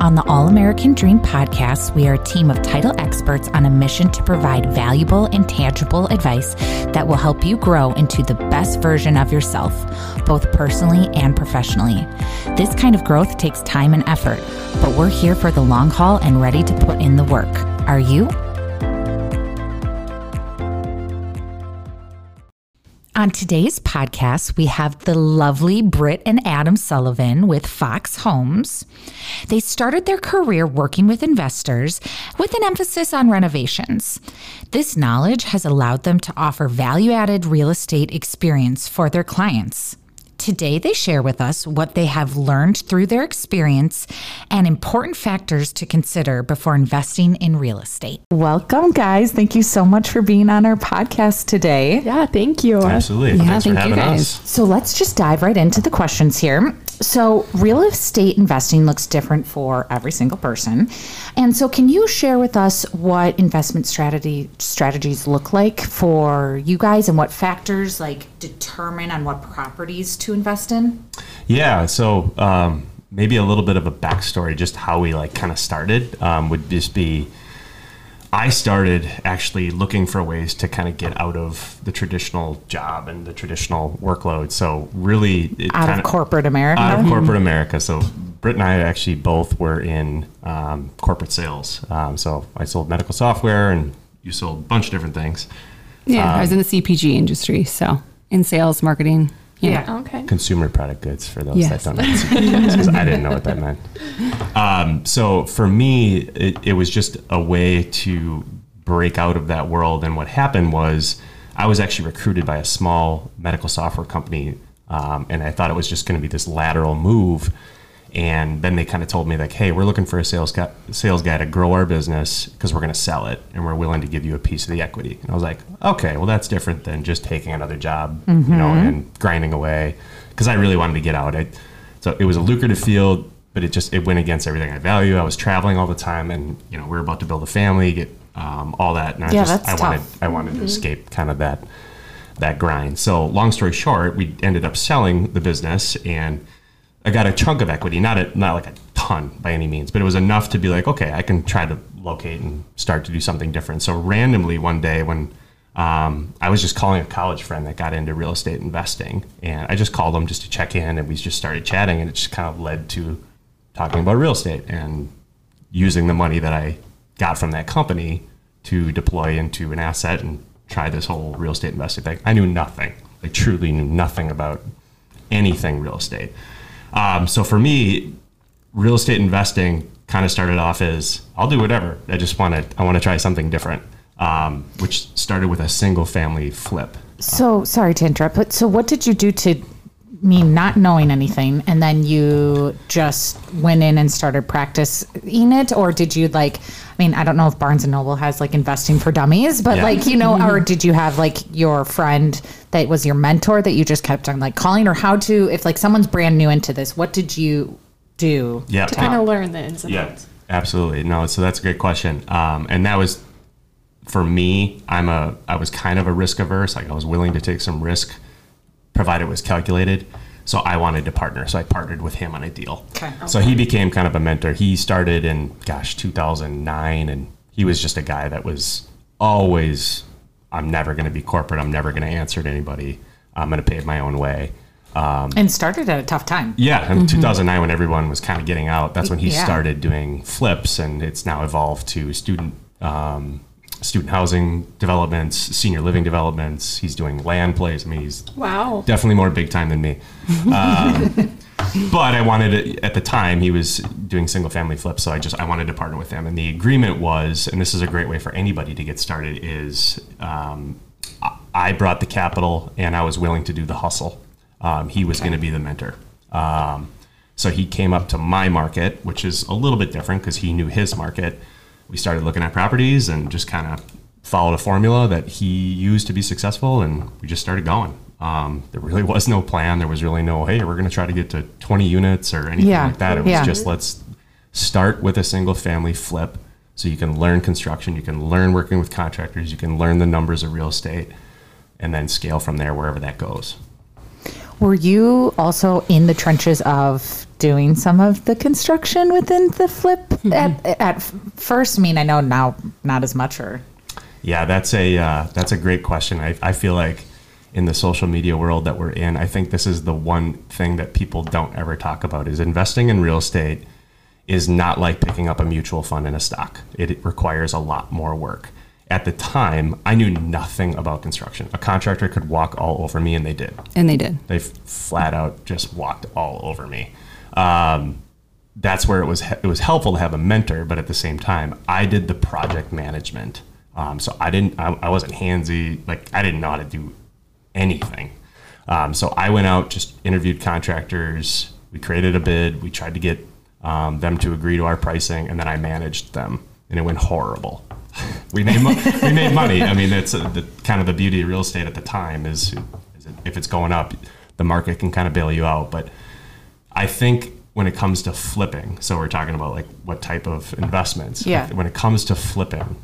On the All American Dream podcast, we are a team of title experts on a mission to provide valuable and tangible advice that will help you grow into the best version of yourself, both personally and professionally. This kind of growth takes time and effort, but we're here for the long haul and ready to put in the work. Are you? On today's podcast, we have the lovely Brit and Adam Sullivan with Fox Homes. They started their career working with investors with an emphasis on renovations. This knowledge has allowed them to offer value added real estate experience for their clients. Today, they share with us what they have learned through their experience and important factors to consider before investing in real estate. Welcome, guys. Thank you so much for being on our podcast today. Yeah, thank you. Absolutely. Yeah, Thanks for thank you having guys. us. So let's just dive right into the questions here. So, real estate investing looks different for every single person. And so, can you share with us what investment strategy strategies look like for you guys and what factors like determine on what properties to invest in? Yeah. So um, maybe a little bit of a backstory, just how we like kind of started um, would just be. I started actually looking for ways to kind of get out of the traditional job and the traditional workload. So really, it Out kind of corporate America? out of corporate America. So Brit and I actually both were in um, corporate sales. Um, so I sold medical software, and you sold a bunch of different things. Yeah, I was in the CPG industry, so in sales, marketing. Yeah. Okay. consumer product goods for those Yes. that don't know I didn't know what that meant. Um, so for me, it, it was just a way to break out of that world. And what happened was I was actually recruited by a small medical software company, um, and I thought it was just going to be this lateral move. And then they kind of told me like, "Hey, we're looking for a sales guy, sales guy to grow our business because we're going to sell it, and we're willing to give you a piece of the equity." And I was like, "Okay, well, that's different than just taking another job, you know, and grinding away." Because I really wanted to get out. I, so it was a lucrative field, but it just it went against everything I value. I was traveling all the time, and you know, we were about to build a family, get um, all that, and I Yeah, just I wanted. I wanted to escape kind of that that grind. So long story short, we ended up selling the business and I got a chunk of equity, not a not like a ton by any means, but it was enough to be like, okay, I can try to locate and start to do something different. So randomly one day when um, I was just calling a college friend that got into real estate investing, and I just called him just to check in, and we just started chatting, and it just kind of led to talking about real estate and using the money that I got from that company to deploy into an asset and try this whole real estate investing thing. I knew nothing. I truly knew nothing about anything real estate. Um, so for me, real estate investing kind of started off as I'll do whatever. I just want to I want to try something different, um, which started with a single family flip. So sorry to interrupt, but so what did you do to me not knowing anything and then you just went in and started practicing it or did you like mean I don't know if Barnes and Noble has like investing for dummies but Yeah. like you know or did you have like your friend that was your mentor that you just kept on like calling or how to if like someone's brand new into this what did you do Yeah, To kind of learn the ins and Yeah, outs. absolutely. No, so that's a great question. Um, and that was for me. I'm a I was kind of a risk averse. Like I was willing to take some risk, provided it was calculated. So I wanted to partner. So I partnered with him on a deal. Okay. So he became kind of a mentor. He started in gosh 2009, and he was just a guy that was always. I'm never going to be corporate. I'm never going to answer to anybody. I'm going to pay my own way. and started at a tough time Yeah, in 2009, when everyone was kind of getting out, that's when he Yeah. started doing flips, and it's now evolved to student um, student housing developments, senior living developments. He's doing land plays. I mean, he's Wow. definitely more big time than me. Um, but I wanted to, at the time he was doing single family flips, so I just I wanted to partner with him. And the agreement was, and this is a great way for anybody to get started, is um, I- brought the capital and I was willing to do the hustle. Um, he was going to be the mentor. Um, so he came up to my market, which is a little bit different because he knew his market. We started looking at properties and just kind of followed a formula that he used to be successful, and we just started going. Um, there really was no plan. There was really no, hey, we're going to try to get to 20 units or anything Yeah, like that. It was yeah. just let's start with a single family flip so you can learn construction, you can learn working with contractors, you can learn the numbers of real estate, and then scale from there wherever that goes. Were you also in the trenches of doing some of the construction within the flip at, at first? I mean, I know now not as much or Yeah, that's a uh, that's a great question. I, I feel like in the social media world that we're in, I think this is the one thing that people don't ever talk about is investing in real estate is not like picking up a mutual fund in a stock. It requires a lot more work. At the time, I knew nothing about construction. A contractor could walk all over me, and they did. And they did. They f- flat out just walked all over me. Um, that's where it was it was helpful to have a mentor, but at the same time, I did the project management. Um, so I didn't I, I wasn't handsy like I didn't know how to do anything. Um, so I went out, just interviewed contractors. We created a bid. We tried to get um, them to agree to our pricing, and then I managed them, and it went horrible. we made we made money. I mean, it's uh the kind of the beauty of real estate at the time is, is it, if it's going up, the market can kind of bail you out. But I think when it comes to flipping, so we're talking about like what type of investments. Yeah. When it comes to flipping,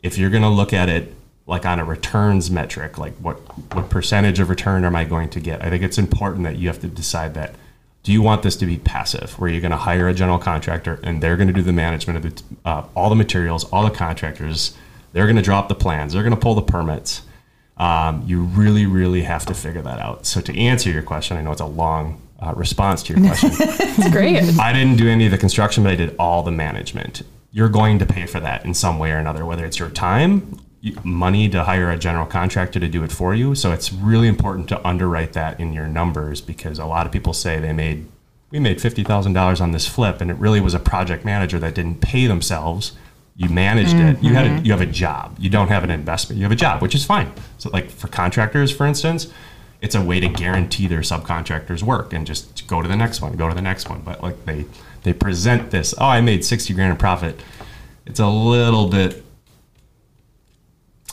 if you're going to look at it like on a returns metric, like what what percentage of return am I going to get? I think it's important that you have to decide that. Do you want this to be passive, where you're going to hire a general contractor and they're going to do the management of the, uh, all the materials, all the contractors? They're going to drop the plans. They're going to pull the permits. Um, you really, really have to figure that out. So to answer your question, I know it's a long uh, response to your question. It's great. I didn't do any of the construction, but I did all the management. You're going to pay for that in some way or another, whether it's your time, money to hire a general contractor to do it for you. So it's really important to underwrite that in your numbers because a lot of people say they made we made fifty thousand dollars on this flip, and it really was a project manager that didn't pay themselves. You managed it. You had a, you have a job. You don't have an investment. You have a job, which is fine. So like for contractors, for instance, it's a way to guarantee their subcontractors work and just go to the next one, go to the next one. But like they they present this, oh, I made sixty grand in profit. It's a little bit.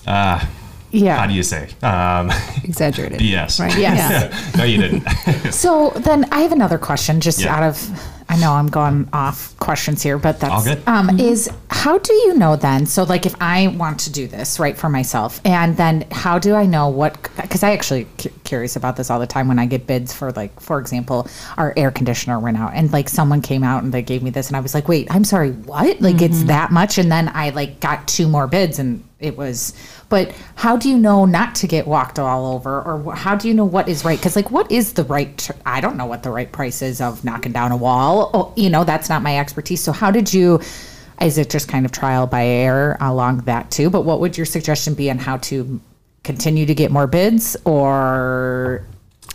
Uh, yeah. how do you say? Um, Exaggerated. BS. Right. Yes. no, you didn't. So then I have another question just Yeah. out of I know I'm going off questions here, but that's All good. um is how do you know then? So like if I want to do this right for myself and then how do I know what cuz I actually cu- curious about this all the time when I get bids for like for example, our air conditioner went out and like someone came out and they gave me this and I was like, "Wait, I'm sorry, what?" Like it's that much and then I like got two more bids and it was but how do you know not to get walked all over or how do you know what is right because like what is the right tr- i don't know what the right price is of knocking down a wall oh, you know that's not my expertise so how did you is it just kind of trial by error along that too but what would your suggestion be on how to continue to get more bids or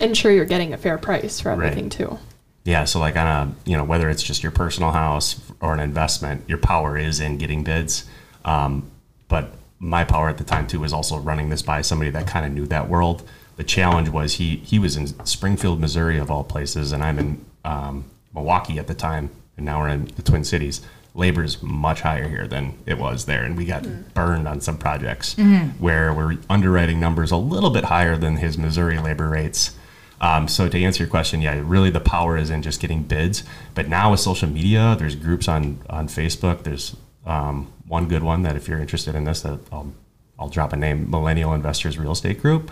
ensure you're getting a fair price for Right. everything too. Yeah, so like on a you know whether it's just your personal house or an investment, your power is in getting bids. Um, but my power at the time too was also running this by somebody that kind of knew that world. The challenge was he he was in Springfield, Missouri of all places, and I'm in um, Milwaukee at the time, and now we're in the Twin Cities. Labor is much higher here than it was there, and we got burned on some projects where we're underwriting numbers a little bit higher than his Missouri labor rates. Um, so to answer your question, yeah, really the power is in just getting bids. But now with social media, there's groups on on Facebook. There's um, one good one that if you're interested in this, that I'll I'll drop a name: Millennial Investors Real Estate Group.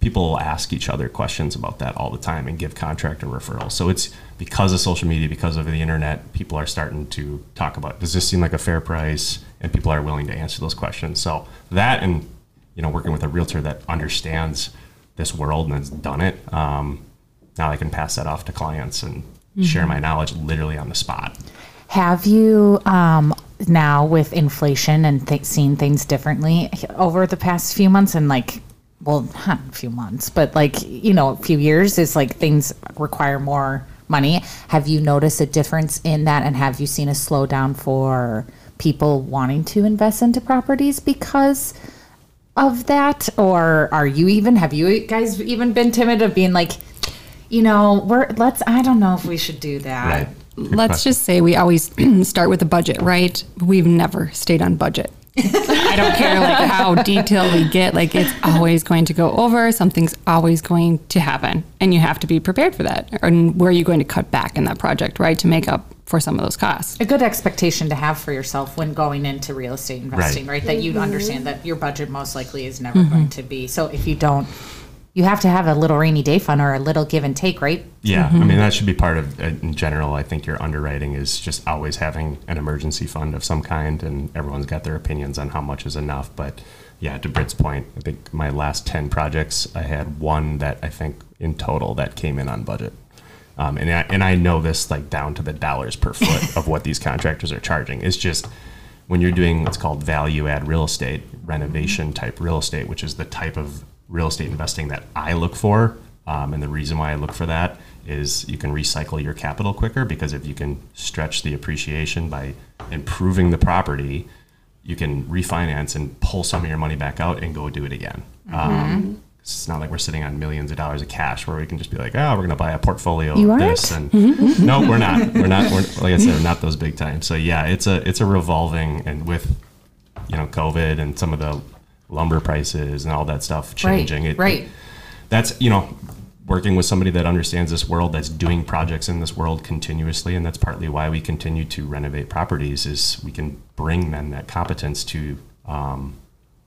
People ask each other questions about that all the time and give contractor referrals. So it's because of social media, because of the internet, people are starting to talk about does this seem like a fair price, and people are willing to answer those questions. So that and you know working with a realtor that understands this world and has done it. Um, now I can pass that off to clients and share my knowledge literally on the spot. Have you um, now with inflation and th- seen things differently over the past few months and like, well, not a few months, but like you know, a few years is like things require more money. Have you noticed a difference in that, and have you seen a slowdown for people wanting to invest into properties because? of that or are you even have you guys even been timid of being like you know we're let's i don't know if we should do that Right. Let's just say we always start with a budget, right? We've never stayed on budget. I don't care like how detailed we get, like it's always going to go over, something's always going to happen. And you have to be prepared for that. And where are you going to cut back in that project, right? To make up for some of those costs. a good expectation to have for yourself when going into real estate investing, right? Right. That you'd mm-hmm. understand that your budget most likely is never mm-hmm. going to be. So if you don't you have to have a little rainy day fund or a little give and take, right? Yeah, I mean that should be part of uh, in general. I think your underwriting is just always having an emergency fund of some kind, and everyone's got their opinions on how much is enough. But yeah, to Brit's point, I think my last ten projects, I had one that I think in total that came in on budget. Um, and I, and I know this like down to the dollars per foot of what these contractors are charging. It's just when you're doing what's called value add real estate, renovation type real estate, which is the type of real estate investing that I look for. Um, and the reason why I look for that is you can recycle your capital quicker because if you can stretch the appreciation by improving the property, you can refinance and pull some of your money back out and go do it again. Um, it's not like we're sitting on millions of dollars of cash where we can just be like, oh, we're going to buy a portfolio You of this. And no, we're not. We're not. We're, like I said, we're not those big time. So yeah, it's a it's a revolving and with you know COVID and some of the lumber prices and all that stuff changing. it, right. it- that's you know working with somebody that understands this world that's doing projects in this world continuously and that's partly why we continue to renovate properties is we can bring then that competence to um,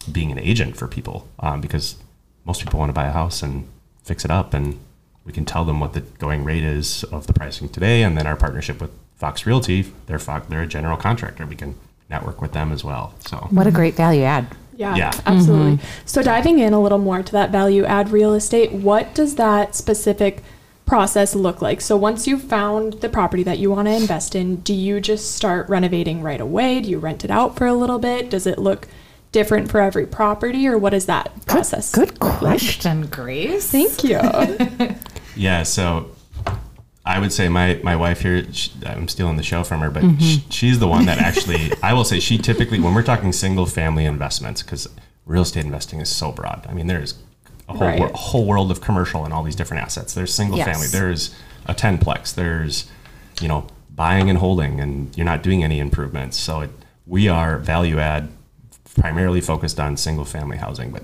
being an agent for people um, because most people want to buy a house and fix it up and we can tell them what the going rate is of the pricing today and then our partnership with fox realty they're, Fox, they're a general contractor we can network with them as well so What a great value add. Yeah, Yeah. absolutely. Mm-hmm. So diving in a little more to that value add real estate, what does that specific process look like? So once you've found the property that you want to invest in, do you just start renovating right away? Do you rent it out for a little bit? Does it look different for every property or what is that process? Good question, Grace. Thank you. Yeah, so I would say my my wife here. She, I'm stealing the show from her, but Mm-hmm. sh she's the one that actually. I will say she typically when we're talking single family investments because real estate investing is so broad. I mean, there's a whole Right. wor- whole world of commercial and all these different assets. There's single Yes. family. There's a tenplex. There's you know buying and holding, and you're not doing any improvements. So it, we are value add primarily focused on single family housing, but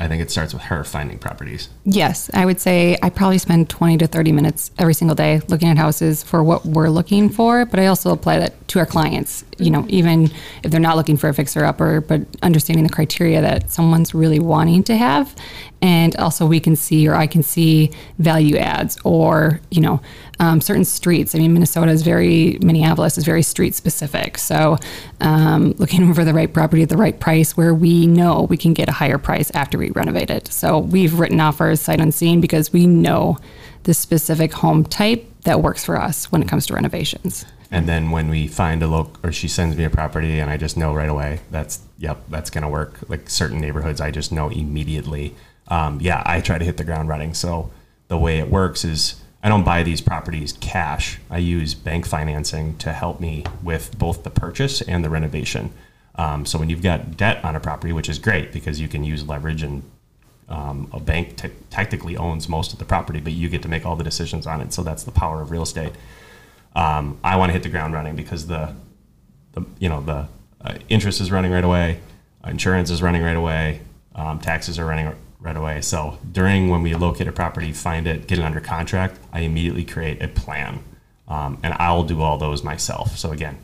I think it starts with her finding properties. Yes, I would say I probably spend 20 to 30 minutes every single day looking at houses for what we're looking for, but I also apply that to our clients. You know, even if they're not looking for a fixer upper, but understanding the criteria that someone's really wanting to have. And also, we can see, or I can see, value adds or, you know, um, certain streets. I mean, Minnesota is very, Minneapolis is very street specific. So, um, looking for the right property at the right price where we know we can get a higher price after we renovate it. So, we've written offers sight unseen because we know the specific home type that works for us when it comes to renovations. And then when we find a loc, or she sends me a property, and I just know right away that's yep, that's gonna work. Like certain neighborhoods, I just know immediately. Um, yeah, I try to hit the ground running. So the way it works is I don't buy these properties cash. I use bank financing to help me with both the purchase and the renovation. Um, so when you've got debt on a property, which is great because you can use leverage and um, a bank te- technically owns most of the property, but you get to make all the decisions on it. So that's the power of real estate um, I want to hit the ground running because the, the you know the uh, interest is running right away, insurance is running right away, um, taxes are running right away. So during when we locate a property, find it, get it under contract, I immediately create a plan, um, and I'll do all those myself. So again,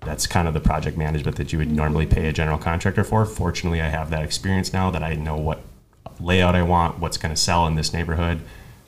that's kind of the project management that you would normally pay a general contractor for. Fortunately, I have that experience now that I know what layout I want, what's going to sell in this neighborhood.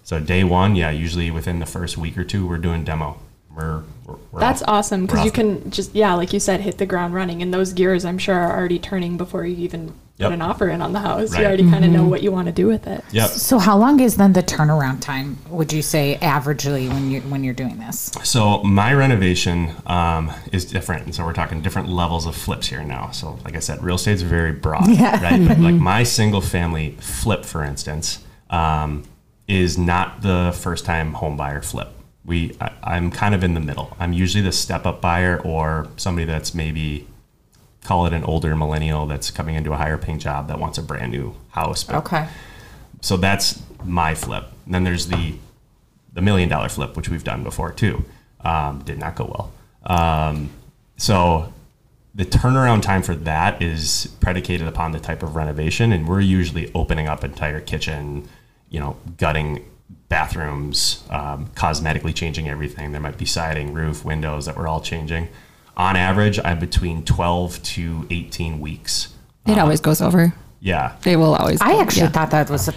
So day one, yeah, usually within the first week or two, we're doing demo. We're, we're, we're That's off. awesome because you can just yeah, like you said, hit the ground running, and those gears I'm sure are already turning before you even Yep. put an offer in on the house. Right. You already kind of know what you want to do with it. Yep. So how long is then the turnaround time? Would you say averagely when you when you're doing this? So my renovation um, is different, and so we're talking different levels of flips here now. So, like I said, real estate's very broad, Yeah. right? But like my single family flip, for instance, um, is not the first time home buyer flip. We, I, I'm kind of in the middle. I'm usually the step up buyer or somebody that's maybe call it an older millennial that's coming into a higher paying job that wants a brand new house. But Okay. so that's my flip. And then there's the the million dollar flip, which we've done before too. Um, did not go well. Um, so the turnaround time for that is predicated upon the type of renovation, and we're usually opening up entire kitchen, you know, gutting bathrooms, um, cosmetically changing everything. There might be siding, roof, windows that we're all changing. On average, I'm between 12 to 18 weeks. It always goes over. Yeah, They will always. I go- actually yeah. thought that was a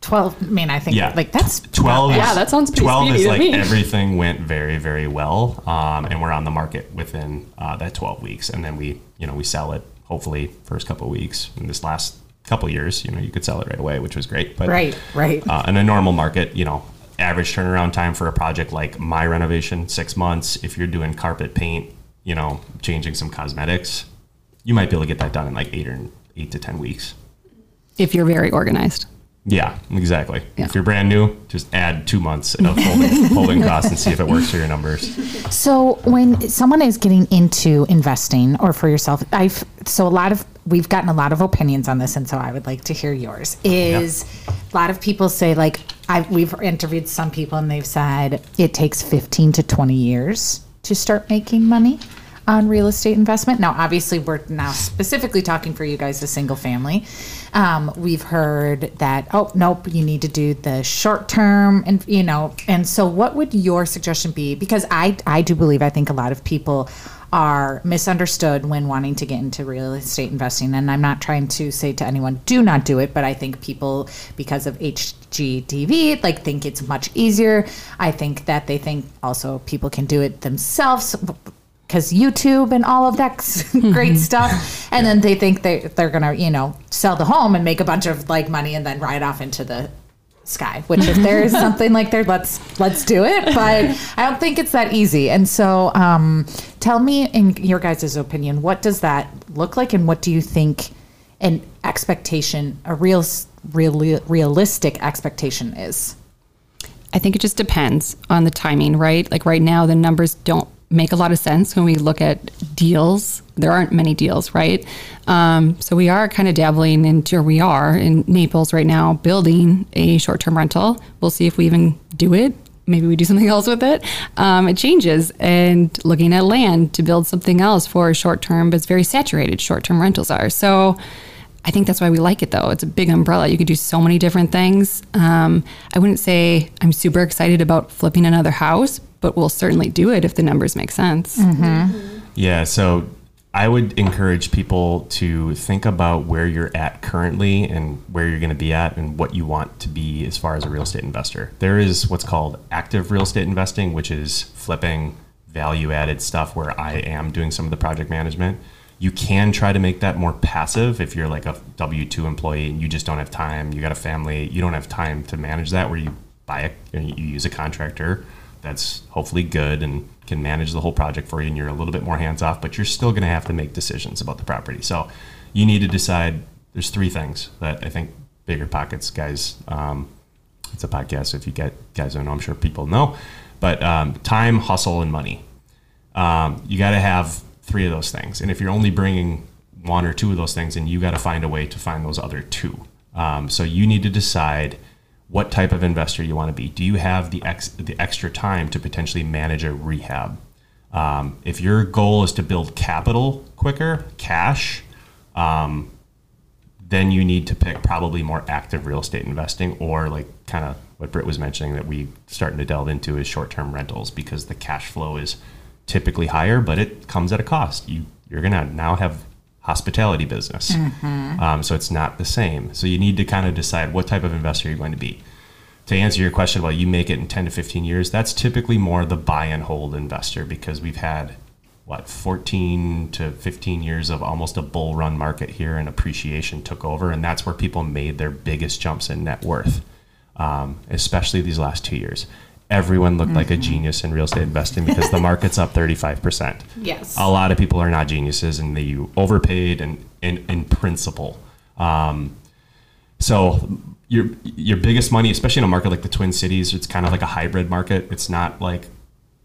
12. I mean, I think Yeah. like that's 12 Yeah, that sounds pretty 12 is to like me. everything went very very well um, and we're on the market within uh, that 12 weeks and then we you know we sell it hopefully first couple of weeks in this last couple of years you know you could sell it right away which was great but right, right. uh, in a normal market you know average turnaround time for a project like my renovation six months if you're doing carpet paint you know changing some cosmetics you might be able to get that done in like eight or eight to ten weeks If you're very organized. yeah, exactly. Yeah. If you're brand new, just add two months of holding, holding costs and see if it works for your numbers. So when someone is getting into investing or for yourself, I've so a lot of we've gotten a lot of opinions on this, and so I would like to hear yours. Is a lot of people say like I we've interviewed some people and they've said it takes fifteen to twenty years to start making money on real estate investment. Now, obviously, we're now specifically talking for you guys, a single family. Um, we've heard that oh nope, you need to do the short term, and you know, and so what would your suggestion be? Because I I do believe I think a lot of people are misunderstood when wanting to get into real estate investing and I'm not trying to say to anyone do not do it but I think people because of HGTV like think it's much easier I think that they think also people can do it themselves because YouTube and all of that great stuff, and then they think they they're gonna you know sell the home and make a bunch of like money and then ride off into the sky. Which if there is something like there, let's let's do it. But I don't think it's that easy. And so, um, tell me in your guys' opinion, what does that look like, and what do you think an expectation, a real real realistic expectation is? I think it just depends on the timing, right? Like right now, the numbers don't make a lot of sense when we look at deals. There aren't many deals, right? Um, so we are kind of dabbling into, we are in Naples right now, building a short term rental. We'll see if we even do it. Maybe we do something else with it. Um, it changes. And looking at land to build something else for short term, but it's very saturated, short term rentals are. So I think that's why we like it though. It's a big umbrella. You could do so many different things. Um, I wouldn't say I'm super excited about flipping another house, but we'll certainly do it if the numbers make sense. Yeah, so I would encourage people to think about where you're at currently and where you're going to be at and what you want to be as far as a real estate investor. There is what's called active real estate investing, which is flipping value added stuff where I am doing some of the project management. You can try to make that more passive if you're like a W 2 employee and you just don't have time, you got a family, you don't have time to manage that, where you buy a, you use a contractor that's hopefully good and can manage the whole project for you and you're a little bit more hands off but you're still going to have to make decisions about the property. So you need to decide there's three things that i think BiggerPockets guys um, it's a podcast so if you get guys don't know i'm sure people know but um, time hustle and money. Um, you got to have three of those things and if you're only bringing one or two of those things and you got to find a way to find those other two um, so you need to decide what type of investor you want to be. Do you have the ex, the extra time to potentially manage a rehab? Um, if your goal is to build capital quicker, cash, um, then you need to pick probably more active real estate investing or like kind of what Brit was mentioning that we starting to delve into is short term rentals because the cash flow is typically higher, but it comes at a cost. You you're gonna now have hospitality business. Um, so it's not the same. So you need to kind of decide what type of investor you're going to be. To answer your question about you make it in 10 to 15 years, that's typically more the buy and hold investor because we've had what 14 to 15 years of almost a bull run market here and appreciation took over and that's where people made their biggest jumps in net worth um, especially these last two years everyone looked like a genius in real estate investing because the market's up 35% Yes. a lot of people are not geniuses and they overpaid and in, in principle. Um, so your your biggest money, especially in a market like the Twin Cities, it's kind of like a hybrid market. It's not like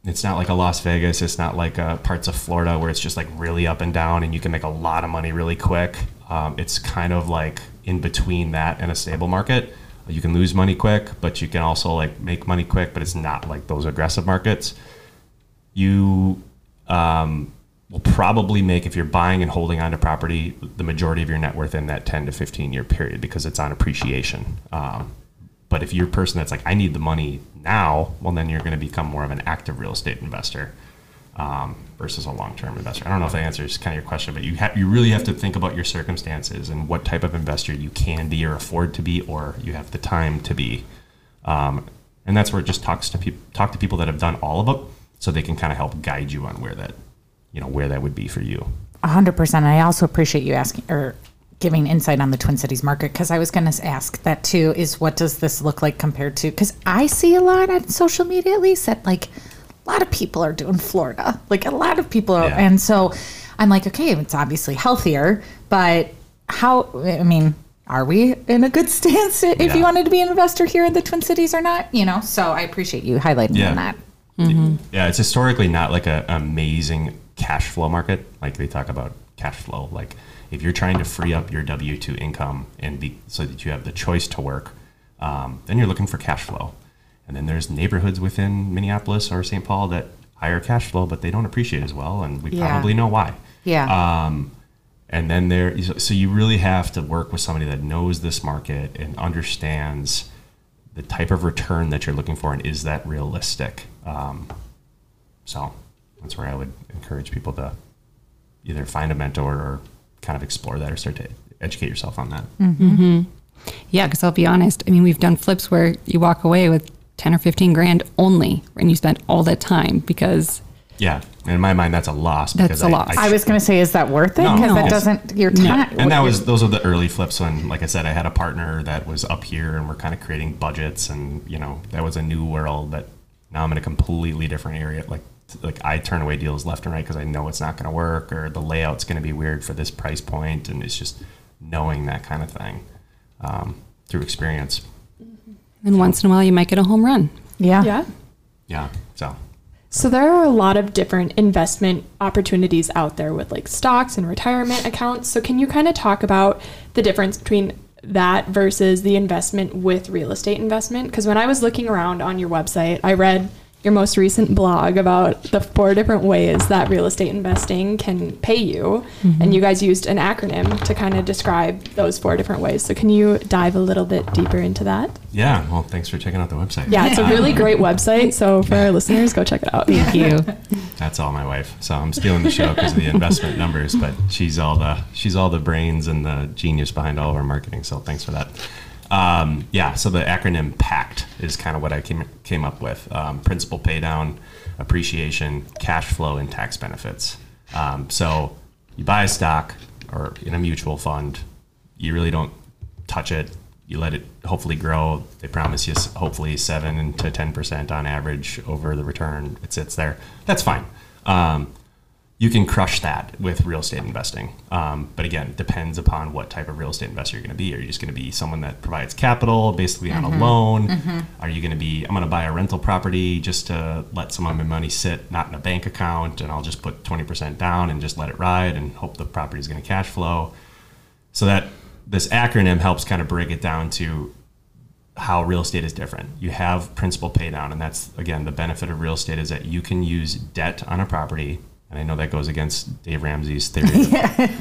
it's not like a Las Vegas. It's not like uh, parts of Florida where it's just like really up and down and you can make a lot of money really quick. Um, it's kind of like in between that and a stable market. You can lose money quick, but you can also like make money quick. But it's not like those aggressive markets. You um, will probably make if you're buying and holding onto property the majority of your net worth in that 10 to 15 year period because it's on appreciation. Um, but if you're a person that's like, I need the money now, well, then you're going to become more of an active real estate investor. Um, versus a long-term investor. I don't know if that answers kind of your question, but you have you really have to think about your circumstances and what type of investor you can be or afford to be, or you have the time to be. Um, and that's where it just talks to people, talk to people that have done all of it, so they can kind of help guide you on where that, you know, where that would be for you. Hundred percent. I also appreciate you asking or giving insight on the Twin Cities market because I was going to ask that too. Is what does this look like compared to? Because I see a lot on social media, at least that like lot of people are doing Florida. Like a lot of people, are, Yeah. and so I'm like, okay, it's obviously healthier, but how? I mean. Are we in a good stance if Yeah. you wanted to be an investor here in the Twin Cities or not? You know, so I appreciate you highlighting Yeah. on that. Yeah, it's historically not like an amazing cash flow market. Like they talk about cash flow. Like if you're trying to free up your W two income and be so that you have the choice to work, um, then you're looking for cash flow. And then there's neighborhoods within Minneapolis or St. Paul that higher cash flow, but they don't appreciate as well, and we Yeah. probably know why. Yeah. Um, and then there, so you really have to work with somebody that knows this market and understands the type of return that you're looking for, and is that realistic? Um, so that's where I would encourage people to either find a mentor or kind of explore that or start to educate yourself on that. Yeah, because I'll be honest. I mean, we've done flips where you walk away with 10 or 15 grand only, and you spent all that time because Yeah, in my mind, that's a loss. That's because a I- loss. I was going to say, is that worth it? No. Because that doesn't your time. and that was those are the early flips when like i said i had a partner that was up here and we're kind of creating budgets and you know that was a new world but now i'm in a completely different area like like i turn away deals left and right because i know it's not going to work or the layout's going to be weird for this price point and it's just knowing that kind of thing um, through experience then once in a while you might get a home run. yeah. Yeah. yeah so So there are a lot of different investment opportunities out there with like stocks and retirement accounts. So can you kind of talk about the difference between that versus the investment with real estate investment? Because when I was looking around on your website, I read your most recent blog about the four different ways that real estate investing can pay you. And mm-hmm. you guys used an acronym to kind of describe those four different ways. So can you dive a little bit deeper into that? yeah well thanks for checking out the website Yeah, it's a really great website. So for our listeners, go check it out. Thank you. That's all my wife. So I'm stealing the show because of the investment numbers, but she's all the she's all the brains and the genius behind all of our marketing. So thanks for that. Um, yeah. So the acronym PACT is kind of what I came came up with: um, principal pay down, appreciation, cash flow, and tax benefits. Um, so you buy a stock or in a mutual fund, you really don't touch it. You let it hopefully grow. They promise you hopefully seven to ten percent on average over the return. It sits there. That's fine. Um, you can crush that with real estate investing. Um, but again, it depends upon what type of real estate investor you're going to be. Are you just going to be someone that provides capital basically on a loan? Are you going to be, I'm going to buy a rental property just to let some of my money sit, not in a bank account, and I'll just put 20% down and just let it ride and hope the property is going to cash flow? So that this acronym helps kind of break it down to how real estate is different. You have principal pay down, and that's again the benefit of real estate is that you can use debt on a property. And I know that goes against Dave Ramsey's theory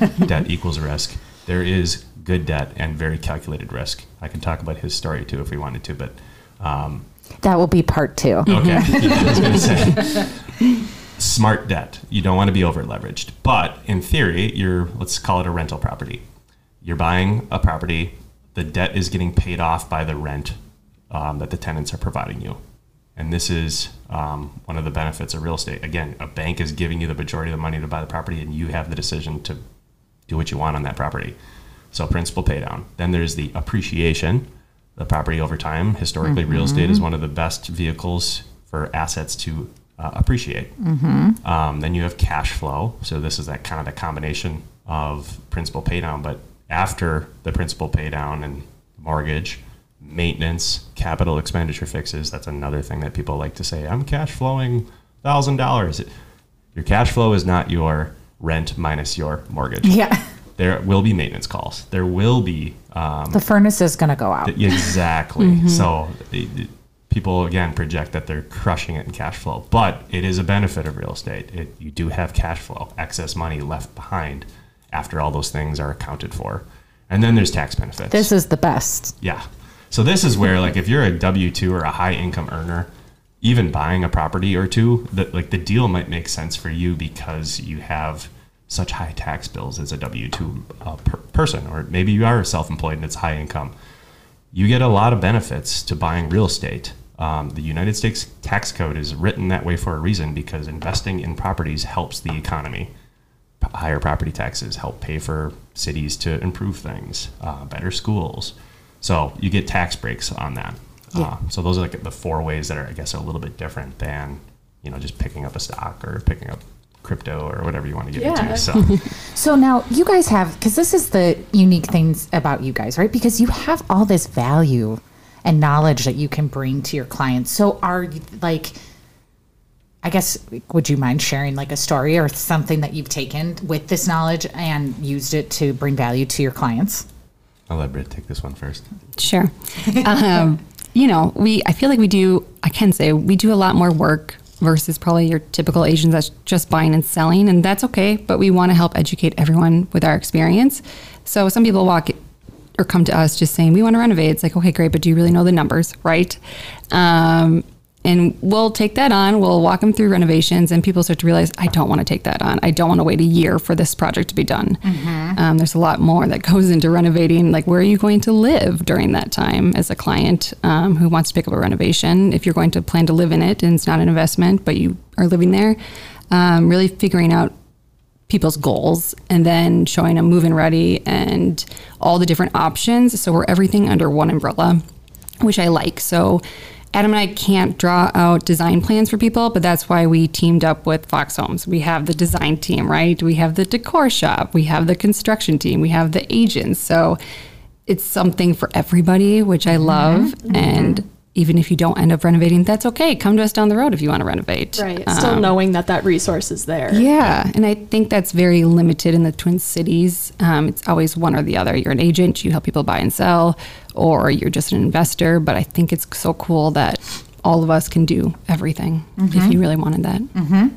of debt equals risk. There is good debt and very calculated risk. I can talk about his story too if we wanted to, but um, That will be part two. Okay. Yeah, I was going to say. Smart debt. You don't want to be over leveraged. But in theory, you're, let's call it a rental property. You're buying a property, the debt is getting paid off by the rent um, that the tenants are providing you. And this is um, one of the benefits of real estate. Again, a bank is giving you the majority of the money to buy the property, and you have the decision to do what you want on that property. So principal pay down. Then there's the appreciation, the property over time. Historically, real estate is one of the best vehicles for assets to uh, appreciate. Um, then you have cash flow. So this is that kind of the combination of principal pay down, but after the principal pay down and mortgage, maintenance, capital expenditure fixes. That's another thing that people like to say. I'm cash flowing thousand dollars. Your cash flow is not your rent minus your mortgage. Yeah. There will be maintenance calls. There will be um, The furnace is going to go out. Exactly. So it- it- people again project that they're crushing it in cash flow, but it is a benefit of real estate. It, you do have cash flow, excess money left behind after all those things are accounted for, and then there's tax benefits. This is the best. yeah. So this is where like if you're a W two or a high income earner, even buying a property or two, that like the deal might make sense for you because you have such high tax bills as a W two uh, per person, or maybe you are self-employed and it's high income. You get a lot of benefits to buying real estate. Um, the United States tax code is written that way for a reason because investing in properties helps the economy. P- higher property taxes help pay for cities to improve things, uh, better schools. So you get tax breaks on that. Uh, so those are like the four ways that are, I guess, a little bit different than you know just picking up a stock or picking up crypto or whatever you want to get Yeah. into. So So now you guys have, because this is the unique things about you guys, right? Because you have all this value and knowledge that you can bring to your clients. So are you like, I guess, would you mind sharing like a story or something that you've taken with this knowledge and used it to bring value to your clients? I'll let Brit take this one first. Sure. um, you know, we I feel like we do. I can say we do a lot more work versus probably your typical Asians that's just buying and selling, and that's okay. But we want to help educate everyone with our experience. So some people walk or come to us just saying we want to renovate. It's like okay, great, but do you really know the numbers, right? Um, and we'll take that on. We'll walk them through renovations, and people start to realize, I don't want to take that on. I don't want to wait a year for this project to be done. Um, there's a lot more that goes into renovating. Like, where are you going to live during that time as a client um, who wants to pick up a renovation? If you're going to plan to live in it and it's not an investment, but you are living there, um, really figuring out people's goals and then showing them move-in ready and all the different options. So we're everything under one umbrella, which I like. So Adam and I can't draw out design plans for people, but that's why we teamed up with Fox Homes. We have the design team, right? We have the decor shop, we have the construction team, we have the agents. So it's something for everybody, which I mm-hmm. love. Mm-hmm. And even if you don't end up renovating, that's okay. Come to us down the road if you want to renovate. Right. Still um, knowing that that resource is there. Yeah, and I think that's very limited in the Twin Cities. Um, it's always one or the other. You're an agent, you help people buy and sell, or you're just an investor. But I think it's so cool that all of us can do everything if you really wanted that.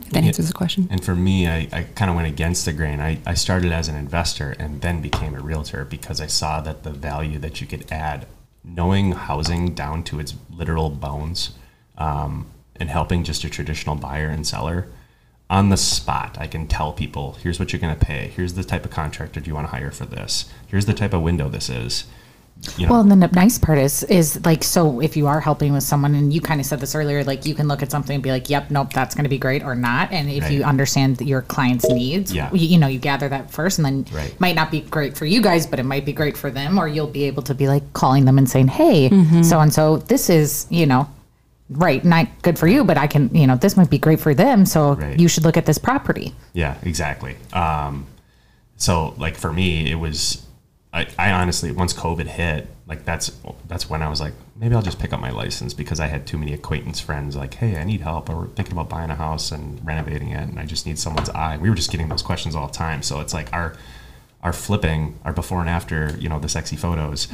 If that answers the question. And for me, I, I kind of went against the grain. I, I started as an investor and then became a realtor because I saw that the value that you could add, knowing housing down to its literal bones, um, and helping just a traditional buyer and seller on the spot. I can tell people, here's what you're going to pay. Here's the type of contractor do you want to hire for this. Here's the type of window this is. You know, Well, and then the nice part is, is like, so if you are helping with someone, and you kind of said this earlier, like you can look at something and be like, "Yep, nope, that's going to be great," or not. And if you understand your client's needs, Yeah. you, you know, you gather that first, and then Right. might not be great for you guys, but it might be great for them, or you'll be able to be like calling them and saying, "Hey, so and so, this is, you know." Right, not good for you, but I can, you know, this might be great for them. So Right. you should look at this property. Yeah, exactly. Um, so like for me, it was, I, I honestly, once COVID hit, like that's, that's when I was like, maybe I'll just pick up my license because I had too many acquaintance friends like, Hey, I need help or we're thinking about buying a house and renovating it. And I just need someone's eye. We were just getting those questions all the time. So it's like our, our flipping, our before and after, you know, the sexy photos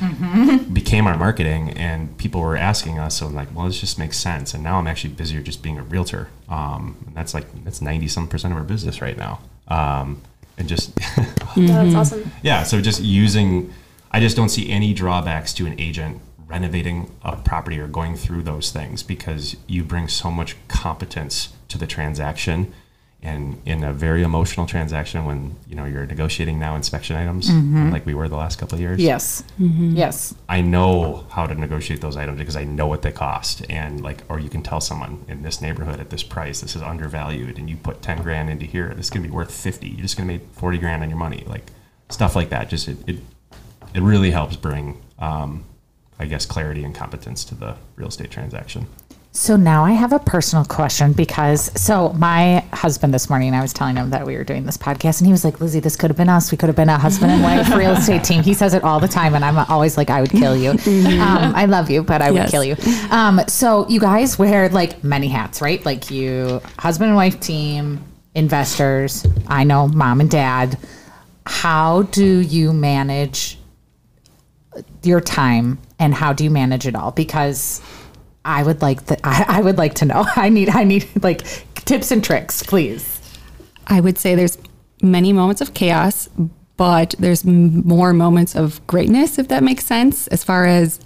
became our marketing and people were asking us. So I'm like, well, this just makes sense. And now I'm actually busier just being a realtor. Um, and that's like, that's 90 some percent of our business right now. Um, and just, mm-hmm. oh, That's awesome. yeah. So just using, I just don't see any drawbacks to an agent renovating a property or going through those things because you bring so much competence to the transaction. And in a very emotional transaction, when you know you're negotiating now inspection items, like we were the last couple of years, Yes, yes, I know how to negotiate those items because I know what they cost. And like, or you can tell someone in this neighborhood at this price, this is undervalued, and you put 10 grand into here, this is going to be worth 50. You're just going to make 40 grand on your money. Like stuff like that. Just, it, it, it really helps bring, um, I guess, clarity and competence to the real estate transaction. So now I have a personal question because so my husband this morning I was telling him that we were doing this podcast and he was like, Lizzie, this could have been us. We could have been a husband and wife real estate team. He says it all the time and I'm always like, I would kill you. Um, I love you, but I would Yes. kill you. Um, so you guys wear like many hats, right? Like you husband and wife team, investors, I know mom and dad. How do you manage your time and how do you manage it all? Because I would like the, I, I would like to know. I need I need like tips and tricks, please. I would say there's many moments of chaos, but there's more moments of greatness, if that makes sense, as far as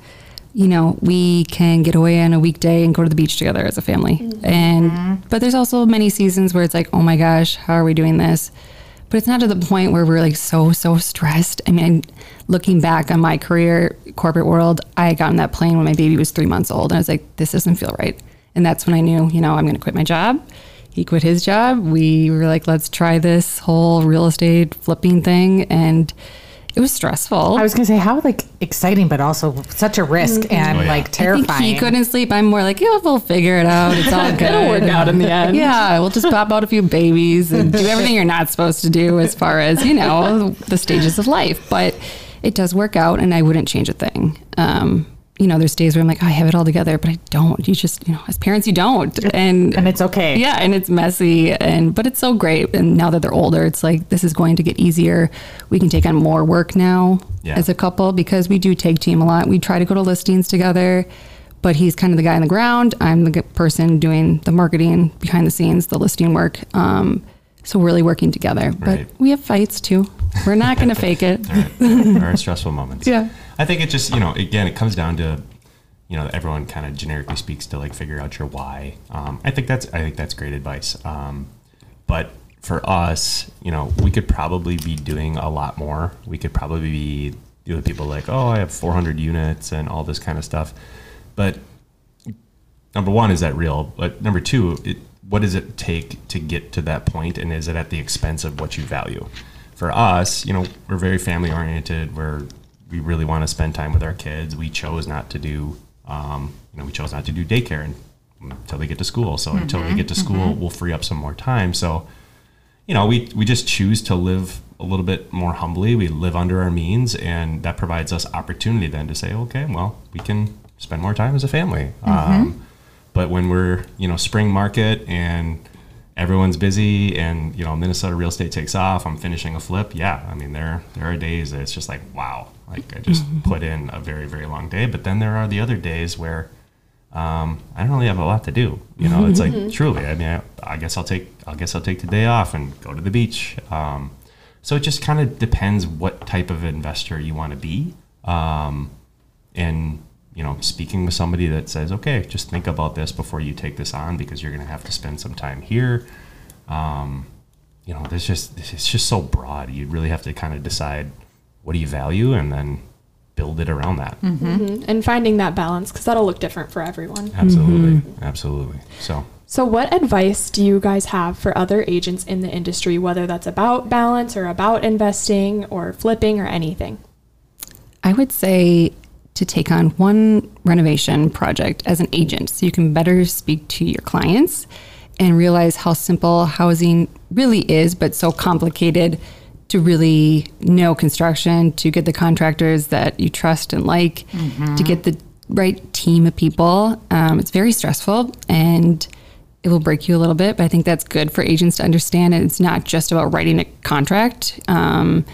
you know, we can get away on a weekday and go to the beach together as a family. Mm-hmm. And but there's also many seasons where it's like, oh my gosh, how are we doing this? But it's not to the point where we're like so so stressed. I mean, looking back on my career, corporate world, I got on that plane when my baby was three months old, and I was like, this doesn't feel right. And that's when I knew, you know, I'm going to quit my job. He quit his job. We were like, let's try this whole real estate flipping thing, and it was stressful. I was gonna say how like exciting, but also such a risk and Oh, yeah. like I terrifying. think he couldn't sleep. I'm more like, yeah, we'll figure it out. It's all good. It'll work out in the end. Yeah, we'll just pop out a few babies and do everything you're not supposed to do as far as, you know, the stages of life. But it does work out and I wouldn't change a thing. Um, you know, there's days where I'm like, I have it all together, but I don't. You just, you know, as parents, you don't. And and it's okay. yeah, and it's messy and but it's so great. And now that they're older, it's like this is going to get easier. We can take on more work now Yeah. as a couple because we do take team a lot. We try to go to listings together, but he's kind of the guy on the ground. I'm the person doing the marketing behind the scenes, the listing work. Um, so we're really working together. But we have fights too. We're not going to fake it. there are stressful moments. Yeah. I think it just, you know, again, it comes down to, you know, everyone kind of generically speaks to like figure out your why. Um, I think that's, I think that's great advice. Um, but for us, you know, we could probably be doing a lot more. We could probably be the people like, oh, I have 400 units and all this kind of stuff. But number one, is that real? But number two, it, what does it take to get to that point, and is it at the expense of what you value? For us, you know, we're very family oriented. We're we really want to spend time with our kids. We chose not to do, um, you know, we chose not to do daycare and, until they get to school. So until they get to school, we'll free up some more time. So, you know, we we just choose to live a little bit more humbly. We live under our means, and that provides us opportunity then to say, okay, well, we can spend more time as a family. Um, but when we're, you know, spring market and everyone's busy, and you know, Minnesota real estate takes off, I'm finishing a flip. Yeah, I mean, there there are days that it's just like, wow, like I just put in a very very long day. But then there are the other days where um, I don't really have a lot to do. You know, it's like truly. I mean, I, I guess I'll take. I guess I'll take the day off and go to the beach. Um, so it just kind of depends what type of investor you want to be. Um, and you know, speaking with somebody that says, okay, just think about this before you take this on because you're going to have to spend some time here. Um, you know, there's just it's just so broad. You really have to kind of decide what do you value and then build it around that. Mhm. And finding that balance because that'll look different for everyone. Absolutely, absolutely. So. So, what advice do you guys have for other agents in the industry, whether that's about balance or about investing or flipping or anything? I would say to take on one renovation project as an agent so you can better speak to your clients and realize how simple housing really is, but so complicated to really know construction, to get the contractors that you trust and like, to get the right team of people. Um, it's very stressful and it will break you a little bit, but I think that's good for agents to understand. And it's not just about writing a contract. Um,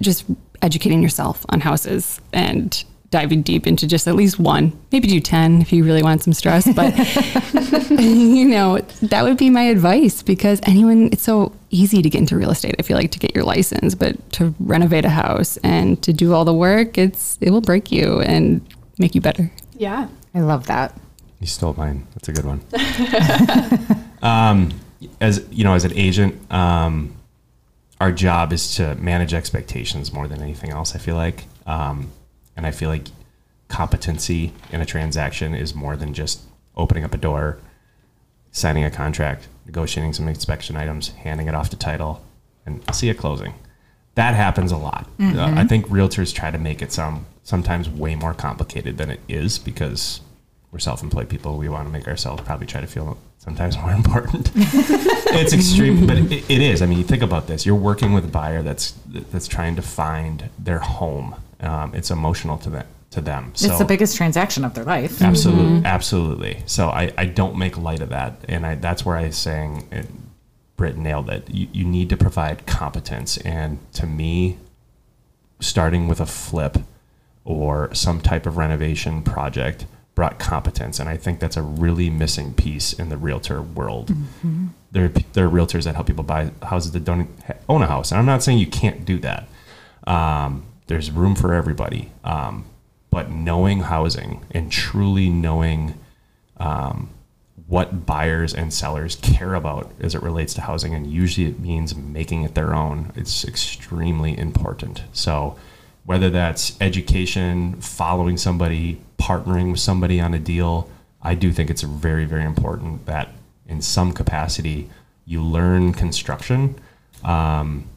just educating yourself on houses and diving deep into just at least one maybe do 10 if you really want some stress but you know that would be my advice because anyone it's so easy to get into real estate i feel like to get your license but to renovate a house and to do all the work it's it will break you and make you better Yeah. I love that. You stole mine. That's a good one. um, as you know, as an agent, um, our job is to manage expectations more than anything else. I feel like, um, and I feel like competency in a transaction is more than just opening up a door, signing a contract, negotiating some inspection items, handing it off to title, and see it closing. That happens a lot. Uh, I think realtors try to make it some sometimes way more complicated than it is because we're self-employed people. We want to make ourselves probably try to feel sometimes more important. it's extreme, but it, it is. I mean, you think about this. You're working with a buyer that's that's trying to find their home. Um, it's emotional to them. To them. So it's the biggest transaction of their life. Absolutely, absolutely. So I, I don't make light of that, and I that's where I was saying, and Brit nailed it. You, you need to provide competence, and to me, starting with a flip or some type of renovation project brought competence, and I think that's a really missing piece in the realtor world. There, are, there are realtors that help people buy houses that don't own a house, and I'm not saying you can't do that. Um, there's room for everybody. Um, but knowing housing and truly knowing um, what buyers and sellers care about as it relates to housing, and usually it means making it their own. It's extremely important. So, whether that's education, following somebody, partnering with somebody on a deal, I do think it's very, very important that in some capacity you learn construction, um,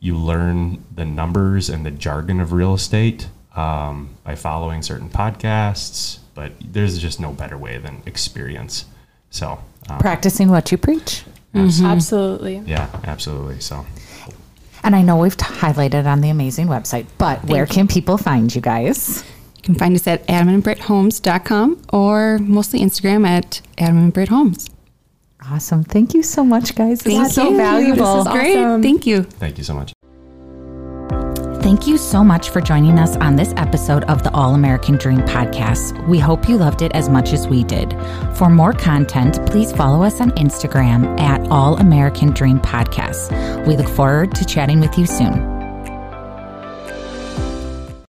you learn the numbers and the jargon of real estate um, by following certain podcasts. But there's just no better way than experience. So, um, Practicing what you preach. Absolutely. yeah, absolutely. So, And I know we've t- highlighted on the amazing website, but where can people find you guys? You can find us at adamandbrithomes.com or mostly Instagram at Adam and Brit Homes. Awesome. Thank you so much, guys. This Thank is so you. valuable. This is Great. Awesome. Thank you. thank you so much. Thank you so much for joining us on this episode of the All American Dream podcast. We hope you loved it as much as we did. For more content, please follow us on Instagram at All American Dream Podcast. We look forward to chatting with you soon.